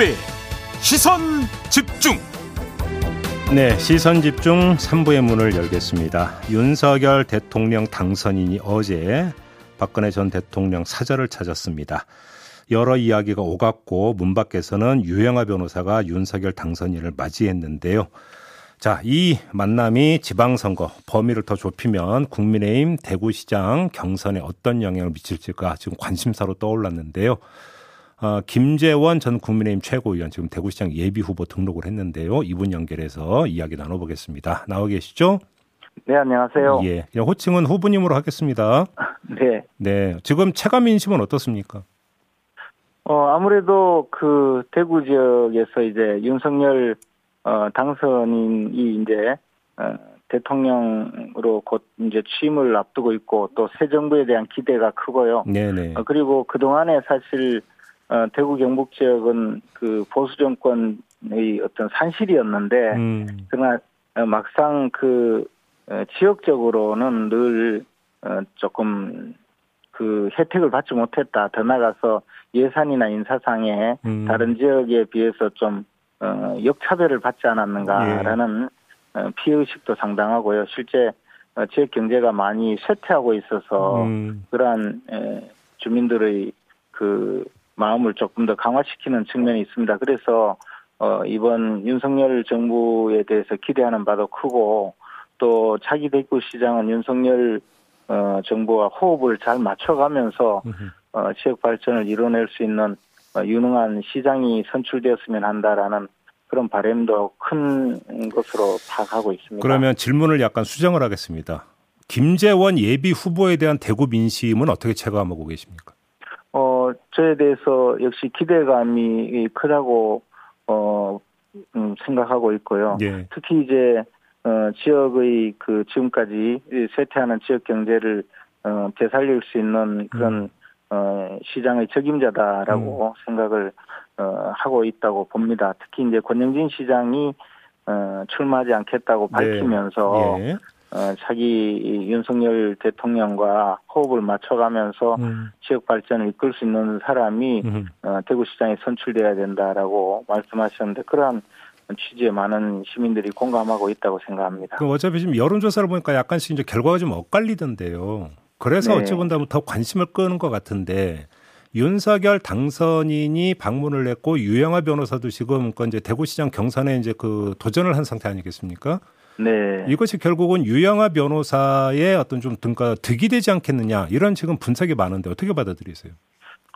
김종배 시선 집중 네, 시선 집중 3부의 문을 열겠습니다. 윤석열 대통령 당선인이 어제 박근혜 전 대통령 사저를 찾았습니다. 여러 이야기가 오갔고 문 밖에서는 유영아 변호사가 윤석열 당선인을 맞이했는데요. 자, 이 만남이 지방선거 범위를 더 좁히면 국민의힘 대구시장 경선에 어떤 영향을 미칠지가 지금 관심사로 떠올랐는데요. 어, 김재원 전 국민의힘 최고위원 지금 대구시장 예비 후보 등록을 했는데요. 이분 연결해서 이야기 나눠보겠습니다. 나와 계시죠? 네, 안녕하세요. 예, 호칭은 후보님으로 하겠습니다. 네. 네, 지금 체감 인심은 어떻습니까? 어, 아무래도 그 대구 지역에서 이제 윤석열 어, 당선인이 이제 어, 대통령으로 곧 이제 취임을 앞두고 있고 또 새 정부에 대한 기대가 크고요. 네네. 어, 그리고 그 동안에 사실 어, 대구 경북 지역은 그 보수 정권의 어떤 산실이었는데 음, 그러나 어, 막상 그 어, 지역적으로는 늘 어, 조금 그 혜택을 받지 못했다. 더 나가서 예산이나 인사상에 음. 다른 지역에 비해서 좀 어, 역차별을 받지 않았는가라는 어, 피해의식도 상당하고요. 실제 어, 지역 경제가 많이 쇠퇴하고 있어서 음, 그러한 에, 주민들의 그 마음을 조금 더 강화시키는 측면이 있습니다. 그래서 어, 이번 윤석열 정부에 대해서 기대하는 바도 크고 또 차기 대구 시장은 윤석열 어, 정부와 호흡을 잘 맞춰가면서. 어, 지역 발전을 이뤄낼 수 있는 어, 유능한 시장이 선출되었으면 한다라는 그런 바람도 큰 것으로 파악하고 있습니다. 그러면 질문을 약간 수정을 하겠습니다. 김재원 예비 후보에 대한 대구 민심은 어떻게 체감하고 계십니까? 어, 저에 대해서 역시 기대감이 크다고, 어, 음, 생각하고 있고요. 예. 특히 이제, 어, 지역의 그 지금까지 쇠퇴하는 지역 경제를, 어, 되살릴 수 있는 그런, 음. 어, 시장의 적임자다라고 생각을, 어, 하고 있다고 봅니다. 특히 이제 권영진 시장이, 어, 출마하지 않겠다고 네. 밝히면서, 예. 어, 자기 윤석열 대통령과 호흡을 맞춰가면서 음, 지역 발전을 이끌 수 있는 사람이 음. 어, 대구시장에 선출돼야 된다라고 말씀하셨는데 그러한 취지에 많은 시민들이 공감하고 있다고 생각합니다. 그 어차피 지금 여론조사를 보니까 약간씩 이제 결과가 좀 엇갈리던데요. 그래서 네. 어찌 본다면 더 관심을 끄는 것 같은데 윤석열 당선인이 방문을 했고 유영아 변호사도 지금 그 이제 대구시장 경선에 이제 그 도전을 한 상태 아니겠습니까? 네. 이것이 결국은 유영아 변호사의 어떤 좀 등가 득이 되지 않겠느냐 이런 지금 분석이 많은데 어떻게 받아들이세요?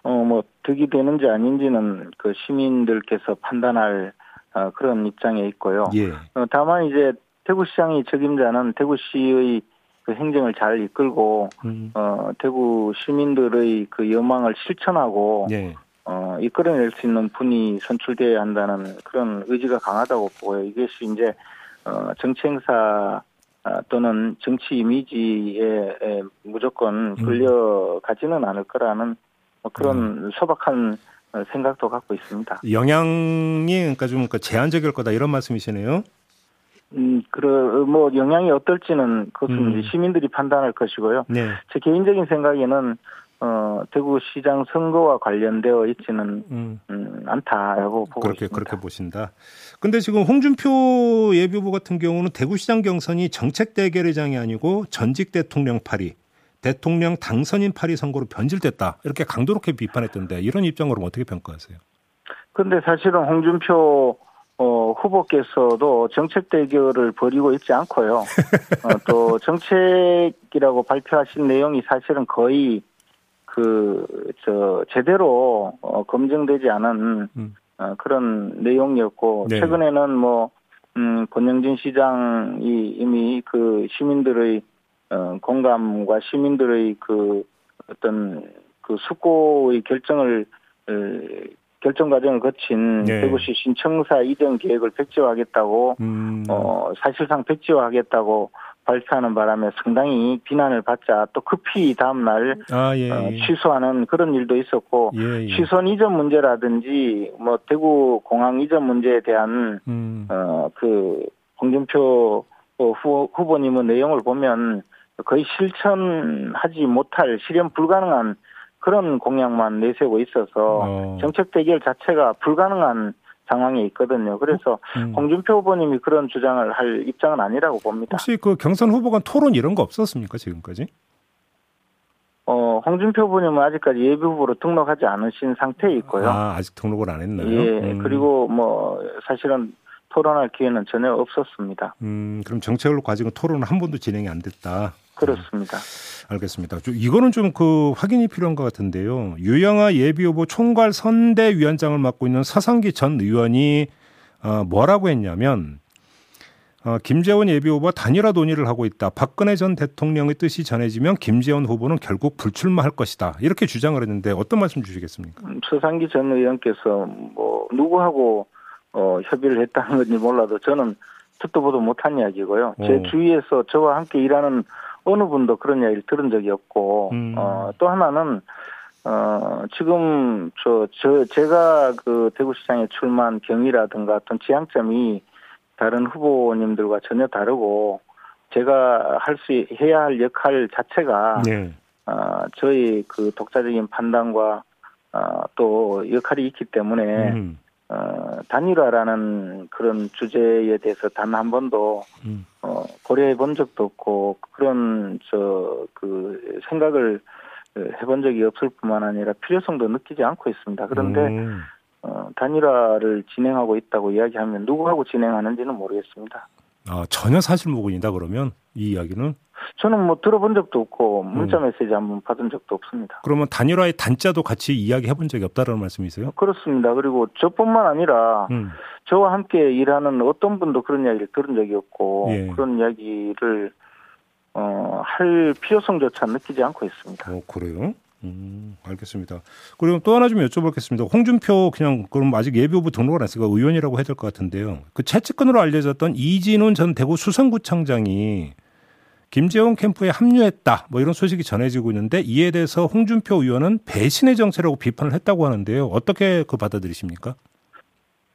어, 뭐, 득이 되는지 아닌지는 그 시민들께서 판단할 어, 그런 입장에 있고요. 예. 어, 다만 이제 대구시장의 적임자는 대구시의 그 행정을 잘 이끌고 음. 어, 대구 시민들의 그 여망을 실천하고 예. 어, 이끌어낼 수 있는 분이 선출돼야 한다는 그런 의지가 강하다고 보고요. 이것이 이제 어, 정치 행사 아, 또는 정치 이미지에 에, 무조건 끌려가지는 않을 거라는 뭐 그런 소박한 어, 생각도 갖고 있습니다. 영향이 그러니까 좀 그러니까 제한적일 거다 이런 말씀이시네요. 음, 그러, 뭐, 영향이 어떨지는 그것은 음. 시민들이 판단할 것이고요. 네. 제 개인적인 생각에는, 어, 대구시장 선거와 관련되어 있지는, 음. 음, 않다라고 보고 그렇게 있습니다. 그렇게 보신다. 근데 지금 홍준표 예비후보 같은 경우는 대구시장 경선이 정책 대결의장이 아니고 전직 대통령 파리, 대통령 당선인 파리 선거로 변질됐다 이렇게 강도롭게 비판했던데 이런 입장으로 어떻게 평가하세요? 근데 사실은 홍준표 어, 후보께서도 정책 대결을 벌이고 있지 않고요. 어, 또 정책이라고 발표하신 내용이 사실은 거의 그, 저, 제대로 어, 검증되지 않은 음. 어, 그런 내용이었고, 네. 최근에는 뭐, 음, 권영진 시장이 이미 그 시민들의 어, 공감과 시민들의 그 어떤 그 숙고의 결정을 어, 결정 과정을 거친 네. 대구시 신청사 이전 계획을 백지화하겠다고 음, 어 사실상 백지화하겠다고 발표하는 바람에 상당히 비난을 받자 또 급히 다음 날 아 예, 어, 예. 취소하는 그런 일도 있었고 예, 예. 취소 이전 문제라든지 뭐 대구 공항 이전 문제에 대한 음, 어그 홍준표 후보, 후보님의 내용을 보면 거의 실천하지 못할 실현 불가능한 그런 공약만 내세우고 있어서 어. 정책 대결 자체가 불가능한 상황에 있거든요. 그래서 음. 홍준표 후보님이 그런 주장을 할 입장은 아니라고 봅니다. 혹시 그 경선 후보 간 토론 이런 거 없었습니까 지금까지? 어, 홍준표 후보님은 아직까지 예비 후보로 등록하지 않으신 상태에 있고요. 아 아직 등록을 안 했나요? 예, 음. 그리고 뭐 사실은 토론할 기회는 전혀 없었습니다. 음 그럼 정책을 가지고 토론은 한 번도 진행이 안 됐다. 그렇습니다. 알겠습니다. 좀 이거는 좀 그 확인이 필요한 것 같은데요. 유영아 예비후보 총괄 선대위원장을 맡고 있는 서상기 전 의원이 어, 뭐라고 했냐면 어, 김재원 예비후보가 단일화 논의를 하고 있다. 박근혜 전 대통령의 뜻이 전해지면 김재원 후보는 결국 불출마할 것이다. 이렇게 주장을 했는데 어떤 말씀 주시겠습니까? 음, 서상기 전 의원께서 뭐 누구하고 어, 협의를 했다는 건지 몰라도 저는 듣도 보도 못한 이야기고요. 제 오. 주위에서 저와 함께 일하는 어느 분도 그런 이야기를 들은 적이 없고 음. 어, 또 하나는 어, 지금 저, 저 제가 그 대구시장에 출마한 경위라든가 어떤 지향점이 다른 후보님들과 전혀 다르고 제가 할 수 해야 할 역할 자체가 네. 어, 저희 그 독자적인 판단과 어, 또 역할이 있기 때문에 음. 어, 단일화라는 그런 주제에 대해서 단 한 번도 음. 어, 고려해 본 적도 없고 그런 저 그 생각을 해본 적이 없을 뿐만 아니라 필요성도 느끼지 않고 있습니다. 그런데 음. 어, 단일화를 진행하고 있다고 이야기하면 누구하고 진행하는지는 모르겠습니다. 아, 전혀 사실 무근이다 그러면 이 이야기는 저는 뭐 들어본 적도 없고 문자 음. 메시지 한 번 받은 적도 없습니다. 그러면 단일화의 단자도 같이 이야기해 본 적이 없다라는 말씀이세요? 그렇습니다. 그리고 저뿐만 아니라 음. 저와 함께 일하는 어떤 분도 그런 이야기를 들은 적이 없고 예. 그런 이야기를 어, 할 필요성조차 느끼지 않고 있습니다. 어, 그래요? 음, 알겠습니다. 그리고 또 하나 좀 여쭤보겠습니다. 홍준표 그냥 그럼 아직 예비 후보 등록을 안 했으니까 의원이라고 해야 될 것 같은데요. 그 채찍근으로 알려졌던 이진훈 전 대구 수성구청장이 김재원 캠프에 합류했다. 뭐 이런 소식이 전해지고 있는데 이에 대해서 홍준표 의원은 배신의 정세라고 비판을 했다고 하는데요. 어떻게 그 받아들이십니까?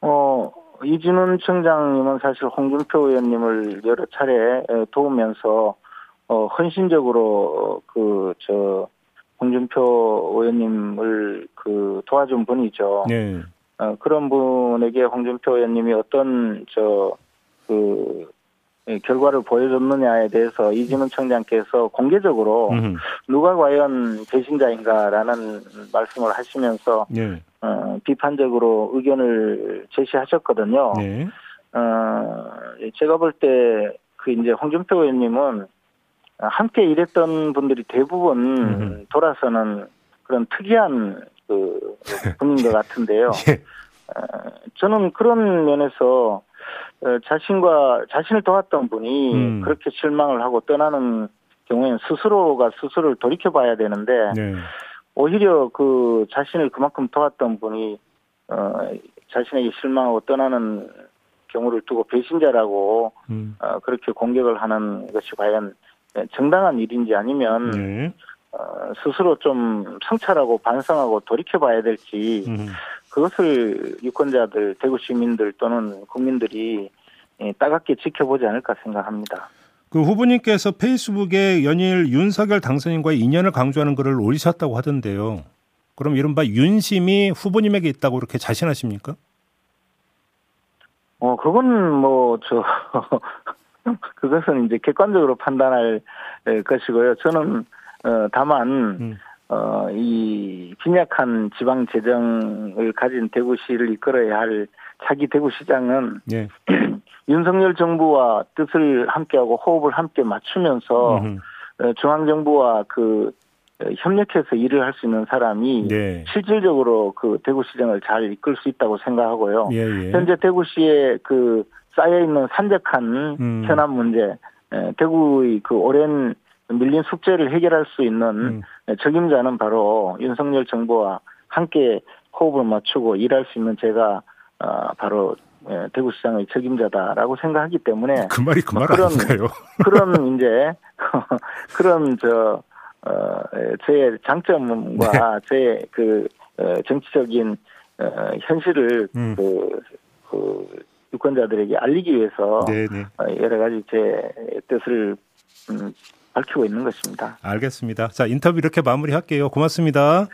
어, 이진훈 청장님은 사실 홍준표 의원님을 여러 차례 에, 도우면서 어, 헌신적으로 그 저 홍준표 의원님을 그 도와준 분이죠. 네. 어, 그런 분에게 홍준표 의원님이 어떤 저그 결과를 보여줬느냐에 대해서 이진훈 청장께서 공개적으로 음. 누가 과연 배신자인가라는 말씀을 하시면서 네. 어, 비판적으로 의견을 제시하셨거든요. 네. 어, 제가 볼 때 그 이제 홍준표 의원님은 함께 일했던 분들이 대부분 음흠. 돌아서는 그런 특이한 그 분인 것 같은데요. 예. 어, 저는 그런 면에서 어, 자신과 자신을 도왔던 분이 음. 그렇게 실망을 하고 떠나는 경우에는 스스로가 스스로를 돌이켜봐야 되는데 네. 오히려 그 자신을 그만큼 도왔던 분이 어, 자신에게 실망하고 떠나는 경우를 두고 배신자라고 음. 어, 그렇게 공격을 하는 것이 과연 정당한 일인지 아니면 네. 어, 스스로 좀 성찰하고 반성하고 돌이켜봐야 될지 음. 그것을 유권자들, 대구 시민들 또는 국민들이 예, 따갑게 지켜보지 않을까 생각합니다. 그 후보님께서 페이스북에 연일 윤석열 당선인과의 인연을 강조하는 글을 올리셨다고 하던데요. 그럼 이른바 윤심이 후보님에게 있다고 이렇게 자신하십니까? 어, 그건 뭐, 저, 그것은 이제 객관적으로 판단할 에, 것이고요. 저는, 어, 다만, 음. 어, 이 빈약한 지방 재정을 가진 대구시를 이끌어야 할 차기 대구시장은 예. 윤석열 정부와 뜻을 함께하고 호흡을 함께 맞추면서 음흠. 어, 중앙정부와 그 어, 협력해서 일을 할 수 있는 사람이 네. 실질적으로 그 대구시장을 잘 이끌 수 있다고 생각하고요. 예, 예. 현재 대구시에 그 쌓여 있는 산적한 음. 현안 문제, 에, 대구의 그 오랜 밀린 숙제를 해결할 수 있는 음. 책임자는 바로 윤석열 정부와 함께 호흡을 맞추고 일할 수 있는 제가 어, 바로 에, 대구시장의 책임자다라고 생각하기 때문에 그 말이 그말 그런- 아닌가요? 그런 이제 그런 저 어, 에, 제 장점과 제그 정치적인 어, 현실을 음. 그, 그 유권자들에게 알리기 위해서 네, 네. 어, 여러 가지 제 뜻을 음, 밝히고 있는 것입니다. 알겠습니다. 자 인터뷰 이렇게 마무리할게요. 고맙습니다.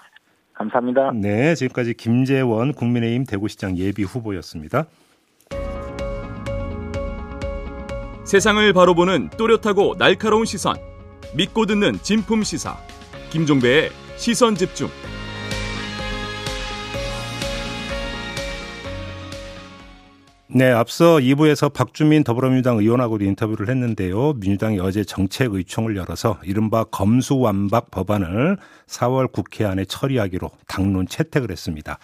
감사합니다. 네, 지금까지 김재원 국민의힘 대구시장 예비 후보였습니다. 세상을 바로 보는 또렷하고 날카로운 시선. 믿고 듣는 진품 시사. 김종배의 시선 집중. 네, 앞서 2부에서 박주민 더불어민주당 의원하고도 인터뷰를 했는데요. 민주당이 어제 정책의총을 열어서 이른바 검수완박 법안을 4월 국회 안에 처리하기로 당론 채택을 했습니다.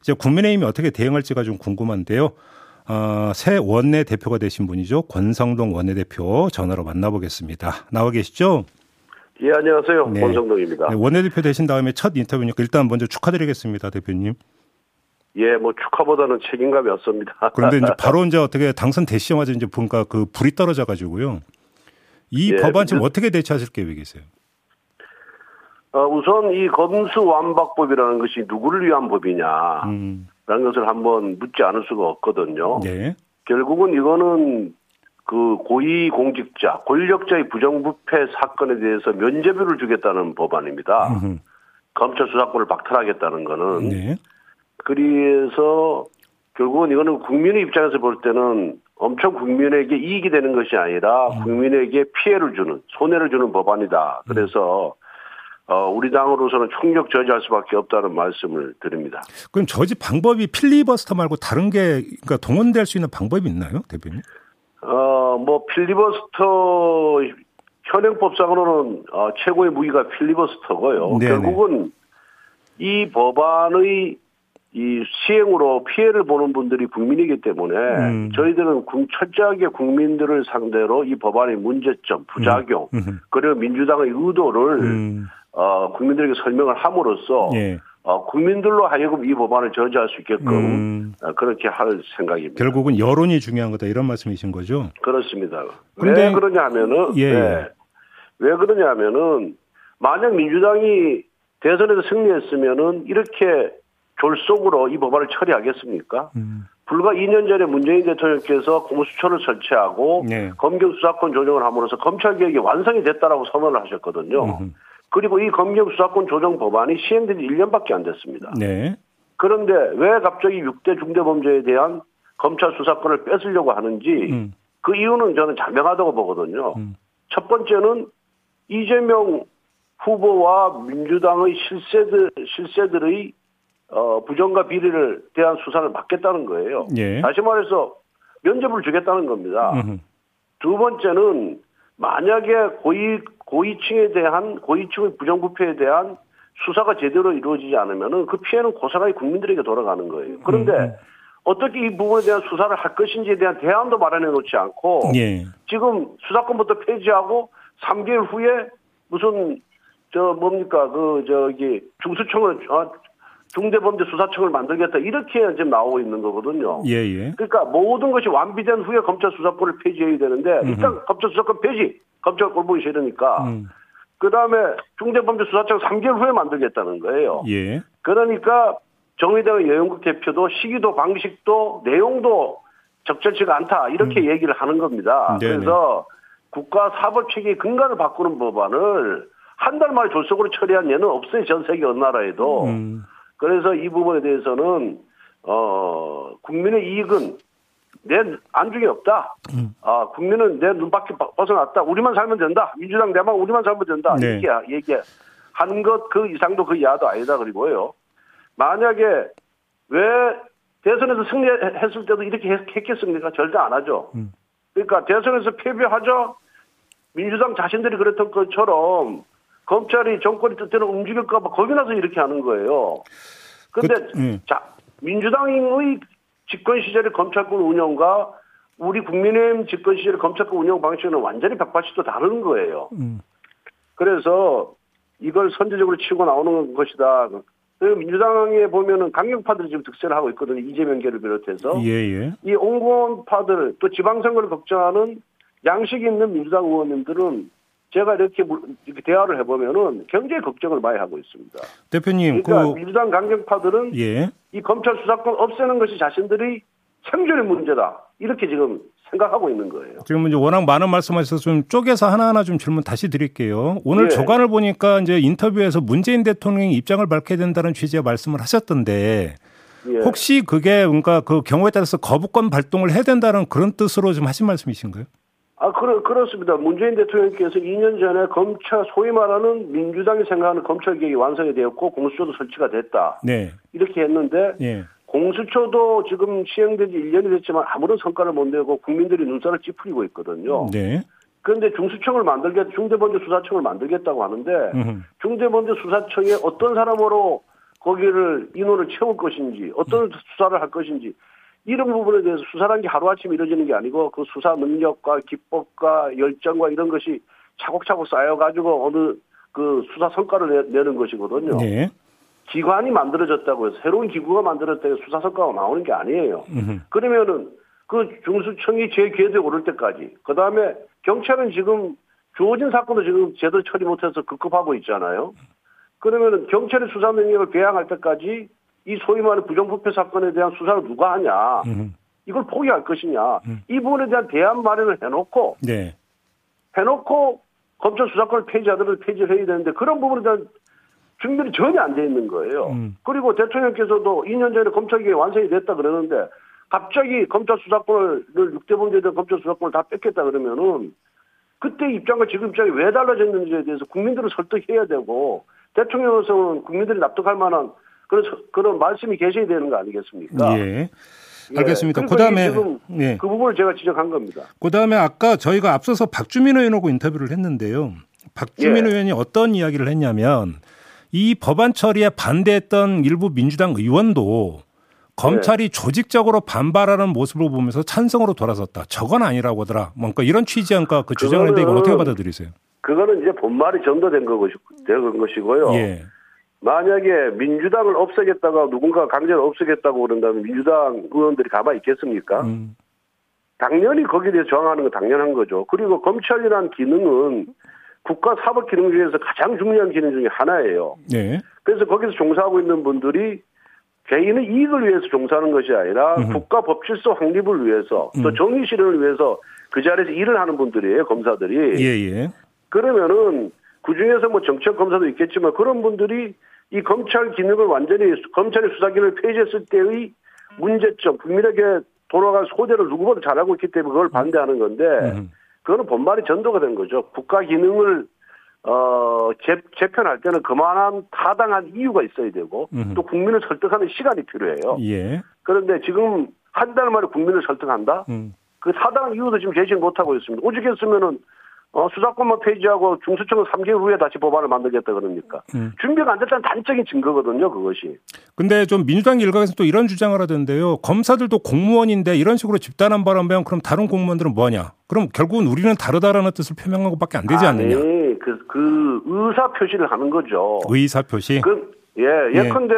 이제 국민의힘이 어떻게 대응할지가 좀 궁금한데요. 어, 새 원내 대표가 되신 분이죠. 권성동 원내대표 전화로 만나보겠습니다. 나와 계시죠? 예, 안녕하세요. 네. 권성동입니다. 네, 원내대표 되신 다음에 첫 인터뷰니까 일단 먼저 축하드리겠습니다, 대표님. 예, 뭐 축하보다는 책임감이 없습니다. 그런데 이제 바로 이제 어떻게 당선되시자마자 이제 보니까 그 불이 떨어져 가지고요. 이 예, 법안 지금 그- 어떻게 대처하실 계획이세요? 어, 우선 이 검수완박법이라는 것이 누구를 위한 법이냐라는 음, 것을 한번 묻지 않을 수가 없거든요. 네. 결국은 이거는 그 고위 공직자, 권력자의 부정부패 사건에 대해서 면죄부를 주겠다는 법안입니다. 음흠. 검찰 수사권을 박탈하겠다는 거는 네. 그래서 결국은 이거는 국민의 입장에서 볼 때는 엄청 국민에게 이익이 되는 것이 아니라 음. 국민에게 피해를 주는 손해를 주는 법안이다. 그래서 어, 우리 당으로서는 총력 저지할 수밖에 없다는 말씀을 드립니다. 그럼 저지 방법이 필리버스터 말고 다른 게 그러니까 동원될 수 있는 방법이 있나요, 대표님? 어, 뭐 필리버스터 현행법상으로는 어, 최고의 무기가 필리버스터고요. 네네. 결국은 이 법안의 이 시행으로 피해를 보는 분들이 국민이기 때문에 음. 저희들은 국- 철저하게 국민들을 상대로 이 법안의 문제점, 부작용 음흠. 그리고 민주당의 의도를 음, 어, 국민들에게 설명을 함으로써 예. 어, 국민들로 하여금 이 법안을 저지할 수 있게끔 음. 어, 그렇게 할 생각입니다. 결국은 여론이 중요한 거다 이런 말씀이신 거죠? 그렇습니다. 근데- 왜 그러냐 하면은, 예, 네. 예. 왜 그러냐 하면은, 만약 민주당이 대선에서 승리했으면은 이렇게 졸속으로 이 법안을 처리하겠습니까? 음. 불과 2년 전에 문재인 대통령께서 공수처를 설치하고 네. 검경 수사권 조정을 함으로써 검찰 개혁이 완성이 됐다라고 선언을 하셨거든요. 음흠. 그리고 이 검경 수사권 조정 법안이 시행된 지 1년밖에 안 됐습니다. 네. 그런데 왜 갑자기 6대 중대범죄에 대한 검찰 수사권을 뺏으려고 하는지 음. 그 이유는 저는 자명하다고 보거든요. 음. 첫 번째는 이재명 후보와 민주당의 실세들, 실세들의 어, 부정과 비리를 대한 수사를 막겠다는 거예요. 예. 다시 말해서 면죄부를 주겠다는 겁니다. 음흠. 두 번째는 만약에 고위 고위층에 대한 고위층의 부정부패에 대한 수사가 제대로 이루어지지 않으면은 그 피해는 고스란히 국민들에게 돌아가는 거예요. 그런데 음. 어떻게 이 부분에 대한 수사를 할 것인지에 대한 대안도 마련해 놓지 않고 예. 지금 수사권부터 폐지하고 3개월 후에 무슨 저 뭡니까 그 저기 중수청을 어, 중대범죄 수사청을 만들겠다 이렇게 지금 나오고 있는 거거든요. 예, 예. 그러니까 모든 것이 완비된 후에 검찰 수사권을 폐지해야 되는데 일단 검찰 수사권 폐지, 검찰 꼴보기 싫으니까 음. 그 다음에 중대범죄 수사청 3개월 후에 만들겠다는 거예요. 예. 그러니까 정의당의 여영국 대표도 시기도 방식도 내용도 적절치가 않다 이렇게 얘기를 하는 겁니다. 음. 네네. 그래서 국가 사법 체계 근간을 바꾸는 법안을 한 달 만에 졸속으로 처리한 예는 없어요 전 세계 어느 나라에도. 음. 그래서 이 부분에 대해서는 어 국민의 이익은 내 안중에 없다. 음. 아 국민은 내 눈밖에 버- 벗어났다. 우리만 살면 된다. 민주당 내만 우리만 살면 된다. 네. 이렇게 얘기한 것그 이상도 그 이하도 아니다. 그리고요. 만약에 왜 대선에서 승리했을 때도 이렇게 했- 했겠습니까? 절대 안 하죠. 음. 그러니까 대선에서 패배하죠. 민주당 자신들이 그랬던 것처럼 검찰이 정권이 뜻대로 움직일까봐 겁이 나서 이렇게 하는 거예요. 근데 그- 음. 자 민주당의 집권 시절의 검찰권 운영과 우리 국민의힘 집권 시절의 검찰권 운영 방식은 완전히 180도 다른 거예요. 음. 그래서 이걸 선제적으로 치고 나오는 것이다. 민주당에 보면은 강경파들이 지금 득세를 하고 있거든요. 이재명계를 비롯해서. 예, 예. 이 옹공파들 또 지방선거를 걱정하는 양식 있는 민주당 의원님들은 제가 이렇게, 대화를 해보면은 굉장히 걱정을 많이 하고 있습니다. 대표님, 그러니까 그 민주당 강경파들은 예. 이 검찰 수사권 없애는 것이 자신들이 생존의 문제다. 이렇게 지금 생각하고 있는 거예요. 지금 이제 워낙 많은 말씀하셔서 좀 쪼개서 하나하나 좀 질문 다시 드릴게요. 오늘 예. 조간을 보니까 이제 인터뷰에서 문재인 대통령이 입장을 밝혀야 된다는 취지의 말씀을 하셨던데 예. 혹시 그게 뭔가 그 경우에 따라서 거부권 발동을 해야 된다는 그런 뜻으로 좀 하신 말씀이신가요? 아, 그렇, 그렇습니다. 문재인 대통령께서 2년 전에 검찰, 소위 말하는 민주당이 생각하는 검찰 개혁이 완성이 되었고 공수처도 설치가 됐다. 네. 이렇게 했는데 예. 공수처도 지금 시행된 지 1년이 됐지만 아무런 성과를 못 내고 국민들이 눈살을 찌푸리고 있거든요. 네. 그런데 중수청을 만들겠, 중대범죄수사청을 만들겠다고 하는데 음. 중대범죄수사청에 어떤 사람으로 거기를 인원을 채울 것인지 어떤 수사를 할 것인지 이런 부분에 대해서 수사라는 게 하루아침에 이루어지는 게 아니고 그 수사 능력과 기법과 열정과 이런 것이 차곡차곡 쌓여가지고 어느 그 수사 성과를 내, 는 것이거든요. 네. 기관이 만들어졌다고 해서 새로운 기구가 만들어졌다고 해서 수사 성과가 나오는 게 아니에요. 음. 그러면은 그 중수청이 제 궤도에 오를 때까지 그 다음에 경찰은 지금 주어진 사건도 지금 제대로 처리 못해서 급급하고 있잖아요. 그러면은 경찰의 수사 능력을 배양할 때까지 이 소위 말하는 부정부패 사건에 대한 수사를 누가 하냐 음. 이걸 포기할 것이냐 이 부분에 대한 대안 마련을 해놓고 네. 해놓고 검찰 수사권을 폐지하도록 폐지를 해야 되는데 그런 부분에 대한 준비는 전혀 안 돼 있는 거예요. 음. 그리고 대통령께서도 2년 전에 검찰개혁 완성이 됐다 그러는데 갑자기 검찰 수사권을 6대 범죄에 대한 검찰 수사권을 다 뺏겠다 그러면은 그때 입장과 지금 입장이 왜 달라졌는지에 대해서 국민들을 설득해야 되고 대통령으로서는 국민들이 납득할 만한 그런 서- 그런 말씀이 계셔야 되는 거 아니겠습니까? 예. 알겠습니다. 예. 그다음에 그러니까 예. 그 부분을 제가 지적한 겁니다. 그다음에 아까 저희가 앞서서 박주민 의원하고 인터뷰를 했는데요. 박주민 예. 의원이 어떤 이야기를 했냐면 이 법안 처리에 반대했던 일부 민주당 의원도 검찰이 조직적으로 반발하는 모습을 보면서 찬성으로 돌아섰다. 저건 아니라고 하더라. 뭔가 이런 취지의 그 주장을 했는데 이건 어떻게 받아들이세요? 그거는 이제 본말이 전도된 된 것이고요. 예. 만약에 민주당을 없애겠다가 누군가 강제로 없애겠다고 그런다면 민주당 의원들이 가만히 있겠습니까? 음. 당연히 거기에 대해서 저항하는 건 당연한 거죠. 그리고 검찰이라는 기능은 국가 사법 기능 중에서 가장 중요한 기능 중에 하나예요. 네. 그래서 거기서 종사하고 있는 분들이 개인의 이익을 위해서 종사하는 것이 아니라 음흠. 국가 법질서 확립을 위해서 또 음. 정의 실현을 위해서 그 자리에서 일을 하는 분들이에요, 검사들이. 예, 예. 그러면은 그 중에서 뭐 정치적 검사도 있겠지만 그런 분들이 이 검찰 기능을 완전히 검찰의 수사 기능을 폐지했을 때의 문제점, 국민에게 돌아갈 소재를 누구보다 잘 알고 있기 때문에 그걸 반대하는 건데 음. 그거는 본말이 전도가 된 거죠. 국가 기능을 어 재, 재편할 때는 그만한 타당한 이유가 있어야 되고 음. 또 국민을 설득하는 시간이 필요해요. 예. 그런데 지금 한 달 만에 국민을 설득한다? 음. 그 타당한 이유도 지금 제시를 못하고 있습니다. 오죽했으면은 어, 수사권만 폐지하고 중수청은 3개월 후에 다시 법안을 만들겠다 그러니까. 음. 준비가 안 됐다는 단적인 증거거든요, 그것이. 근데 좀 민주당 일각에서 또 이런 주장을 하던데요. 검사들도 공무원인데 이런 식으로 집단한 바람면 그럼 다른 공무원들은 뭐냐? 그럼 결국은 우리는 다르다라는 뜻을 표명한 것밖에 안 되지 않느냐? 아니, 그, 그 의사 표시를 하는 거죠. 의사 표시. 그, 예, 예컨대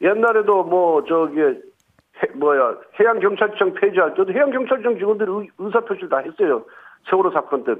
옛날에도 뭐 저기 해, 뭐야 해양경찰청 폐지할 때도 해양경찰청 직원들이 의, 의사 표시를 다 했어요. 세월호 사건 때.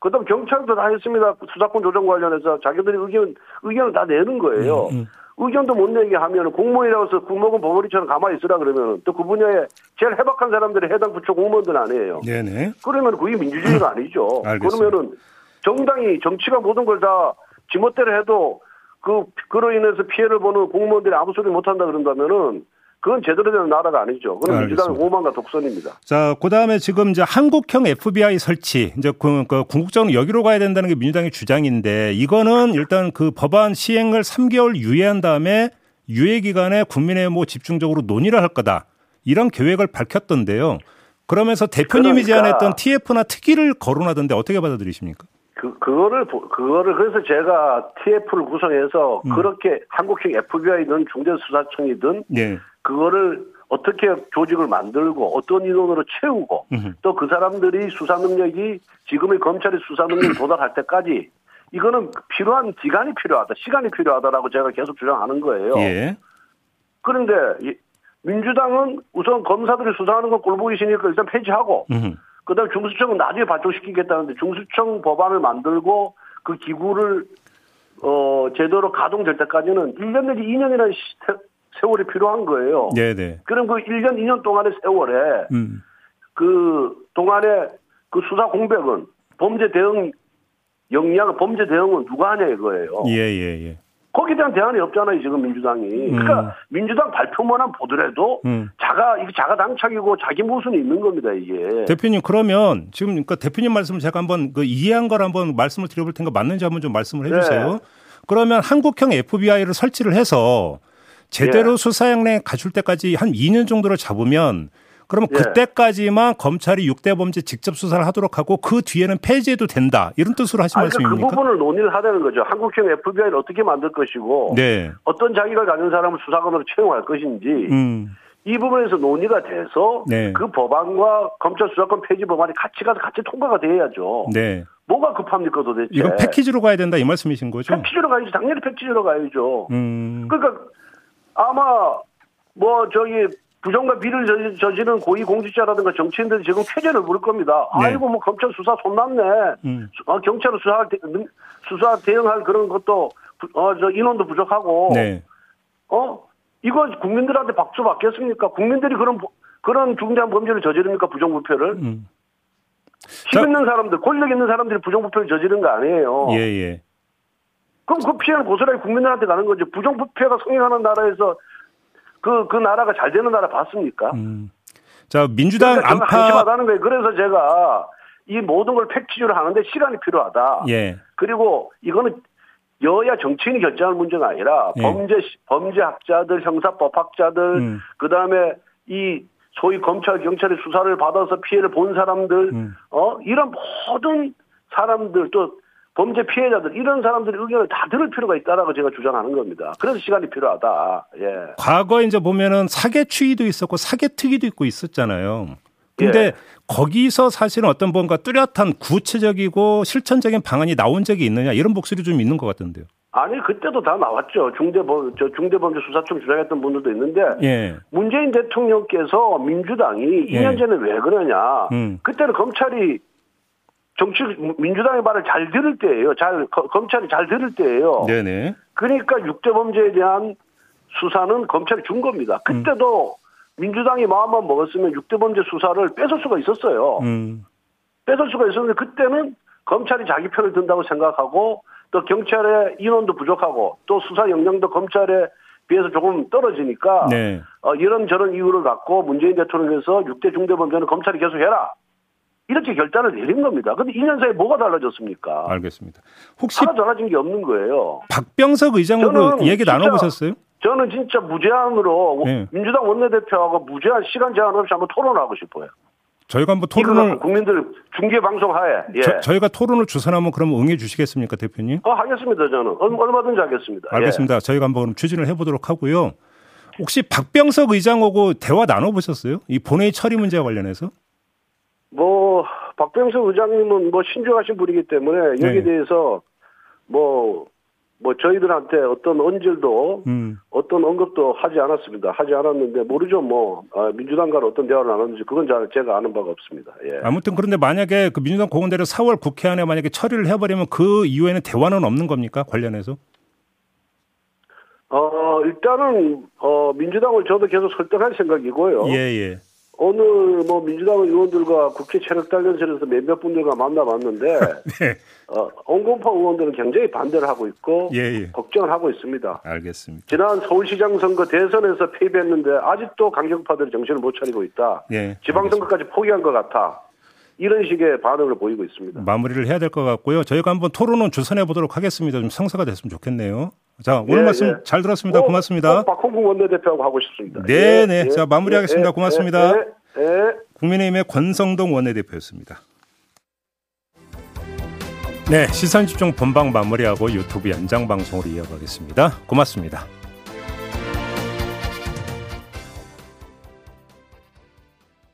그다음 경찰도 다 했습니다. 수사권 조정 관련해서 자기들이 의견 의견을 다 내는 거예요. 음, 음. 의견도 못 내게 하면 공무원이라고 해서 국무원 버버리처럼 가만히 있으라 그러면 또 그 분야에 제일 해박한 사람들이 해당 부처 공무원들 아니에요. 네네. 그러면 그게 민주주의가 아니죠. 알겠습니다. 그러면은 정당이 정치가 모든 걸 다 지멋대로 해도 그 그로 인해서 피해를 보는 공무원들이 아무 소리 못 한다 그런다면은 그건 제대로 된 나라가 아니죠. 그건 민주당의 알겠습니다. 오만과 독선입니다. 자, 그 다음에 지금 이제 한국형 FBI 설치, 이제 그, 그 궁극적으로 여기로 가야 된다는 게 민주당의 주장인데 이거는 일단 그 법안 시행을 3개월 유예한 다음에 유예 기간에 국민의 뭐 집중적으로 논의를 할 거다. 이런 계획을 밝혔던데요. 그러면서 대표님이 그러니까. 제안했던 TF나 특위를 거론하던데 어떻게 받아들이십니까? 그 그거를 보- 그거를 그래서 제가 TF를 구성해서 음. 그렇게 한국형 FBI든 중대수사청이든 네. 그거를 어떻게 조직을 만들고 어떤 인원으로 채우고. 또 그 사람들이 수사 능력이 지금의 검찰의 수사 능력에 도달할 때까지 이거는 필요한 기간이 필요하다, 시간이 필요하다라고 제가 계속 주장하는 거예요. 예. 그런데 이- 민주당은 우선 검사들이 수사하는 건 꼴보기 싫으니까 일단 폐지하고. 그다음에 중수청은 나중에 발족시키겠다는데 중수청 법안을 만들고 그 기구를 어 제대로 가동될 때까지는 1년 내지 2년이라는 세월이 필요한 거예요. 네, 네. 그럼 그 1년, 2년 동안의 세월에 음. 그 동안에 그 수사 공백은 범죄 대응 역량, 범죄 대응은 누가 하냐 이거예요. 예, 예, 예. 거기에 대한 대안이 없잖아요, 지금 민주당이. 그러니까 음. 민주당 발표만한 보더라도 음. 자가, 이게 자가 당착이고 자기 모순이 있는 겁니다, 이게. 대표님 그러면 지금 그러니까 대표님 말씀을 제가 한번 그 이해한 걸 한번 말씀을 드려볼 테니까 맞는지 한번 좀 말씀을 해주세요. 네. 그러면 한국형 FBI를 설치를 해서 제대로 예. 수사형내 갖출 때까지 한 2년 정도를 잡으면 그러면 예. 그때까지만 검찰이 6대 범죄 직접 수사를 하도록 하고 그 뒤에는 폐지해도 된다 이런 뜻으로 하신 아니, 그러니까 그 말씀입니까? 부분을 논의를 하자는 거죠. 한국형 FBI를 어떻게 만들 것이고 네. 어떤 자기가 가진 사람을 수사관으로 채용할 것인지 음. 이 부분에서 논의가 돼서 네. 그 법안과 검찰 수사권 폐지 법안이 같이 가서 같이 통과가 돼야죠. 네. 뭐가 급합니까 도대체? 이거 패키지로 가야 된다 이 말씀이신 거죠? 패키지로 가야지. 당연히 패키지로 가야죠. 음. 그러니까 아마 뭐 저기 부정과 저지- 저지른 고위 공직자라든가 정치인들이 지금 쾌재를 부를 겁니다. 네. 아이고 뭐 검찰 수사 손났네. 음. 수- 어, 경찰을 수사 수사 대응할 그런 것도 어 저 인원도 부족하고 네. 어 이거 국민들한테 박수 받겠습니까? 국민들이 그런 부- 그런 중대한 범죄를 저지릅니까 부정부패를? 음. 힘 자- 있는 사람들, 권력 있는 사람들이 부정부패를 저지른 거 아니에요. 예, 예. 그럼 그 피해는 고스란히 국민들한테 가는 거죠. 부정부패가 성행하는 나라에서 그, 그 나라가 잘 되는 나라 봤습니까? 음. 자, 민주당 그러니까 안팎 한심하다는 거예요. 그래서 제가 이 모든 걸 팩트로 하는데 시간이 필요하다. 예. 그리고 이거는 여야 정치인이 결정할 문제가 아니라 예. 범죄 범죄학자들, 형사법학자들, 음. 그 다음에 이 소위 검찰 경찰의 수사를 받아서 피해를 본 사람들, 음. 어 이런 모든 사람들 또 범죄 피해자들 이런 사람들의 의견을 다 들을 필요가 있다라고 제가 주장하는 겁니다. 그래서 시간이 필요하다. 예. 과거에 이제 보면은 사개추위도 있었고 사개특위도 있고 있었잖아요. 근데 예. 거기서 사실은 어떤 뭔가 뚜렷한 구체적이고 실천적인 방안이 나온 적이 있느냐 이런 목소리 좀 있는 것 같던데요. 아니 그때도 다 나왔죠. 중대범 저 중대범죄 수사청 주장했던 분들도 있는데 예. 문재인 대통령께서 민주당이 예. 2년 전에 왜 그러냐. 음. 그때는 검찰이 정치 민주당의 말을 잘 들을 때예요. 잘 거- 검찰이 잘 들을 때예요. 네네. 그러니까 6대 범죄에 대한 수사는 검찰이 준 겁니다. 그때도 민주당이 마음만 먹었으면 6대 범죄 수사를 뺏을 수가 있었어요. 음. 뺏을 수가 있었는데 그때는 검찰이 자기 편을 든다고 생각하고 또 경찰의 인원도 부족하고 또 수사 역량도 검찰에 비해서 조금 떨어지니까 네. 어, 이런 저런 이유를 갖고 문재인 대통령께서 6대 중대 범죄는 검찰이 계속 해라. 이렇게 결단을 내린 겁니다. 근데 2년 사이에 뭐가 달라졌습니까? 알겠습니다. 혹시 하나 달라진 게 없는 거예요. 박병석 의장하고 저는 얘기 진짜- 나눠보셨어요? 저는 진짜 무제한으로 네. 민주당 원내대표하고 무제한 시간 제한 없이 한번 토론하고 싶어요. 저희가 한번 토론을 국민들 중계 방송 하에 예. 저, 저희가 토론을 주선하면 그럼 응해 주시겠습니까, 대표님? 어, 하겠습니다, 저는. 얼- 얼마든지 하겠습니다. 예. 알겠습니다. 저희가 한번 그럼 추진을 해보도록 하고요. 혹시 박병석 의장하고 대화 나눠보셨어요? 이 본회의 처리 문제와 관련해서? 뭐, 박병석 의장님은 뭐 신중하신 분이기 때문에 여기에 네. 대해서 뭐, 뭐 저희들한테 어떤 언질도 음. 어떤 언급도 하지 않았습니다. 하지 않았는데 모르죠. 뭐, 아, 민주당과는 어떤 대화를 나눴는지 그건 잘 제가 아는 바가 없습니다. 예. 아무튼 그런데 만약에 그 민주당 공원대로 4월 국회 안에 만약에 처리를 해버리면 그 이후에는 대화는 없는 겁니까? 관련해서? 어, 일단은, 어, 민주당을 저도 계속 설득할 생각이고요. 예, 예. 오늘 뭐 민주당 의원들과 국회 체력 단련실에서 몇몇 분들과 만나봤는데, 네. 어, 온건파 의원들은 굉장히 반대를 하고 있고, 예, 예. 걱정을 하고 있습니다. 알겠습니다. 지난 서울시장 선거 대선에서 패배했는데 아직도 강경파들이 정신을 못 차리고 있다. 예. 지방선거까지 포기한 것 같아. 이런 식의 반응을 보이고 있습니다. 마무리를 해야 될 것 같고요. 저희가 한번 토론은 주선해 보도록 하겠습니다. 좀 성사가 됐으면 좋겠네요. 자, 오늘 예, 말씀 예. 잘 들었습니다. 꼭, 고맙습니다. 꼭 박홍국 원내대표하고 하고 싶습니다. 네, 예, 네. 예, 자, 마무리하겠습니다. 예, 고맙습니다. 예, 예, 예. 국민의힘의 권성동 원내대표였습니다. 네, 시선 집중 본방 마무리하고 유튜브 연장 방송으로 이어가겠습니다. 고맙습니다.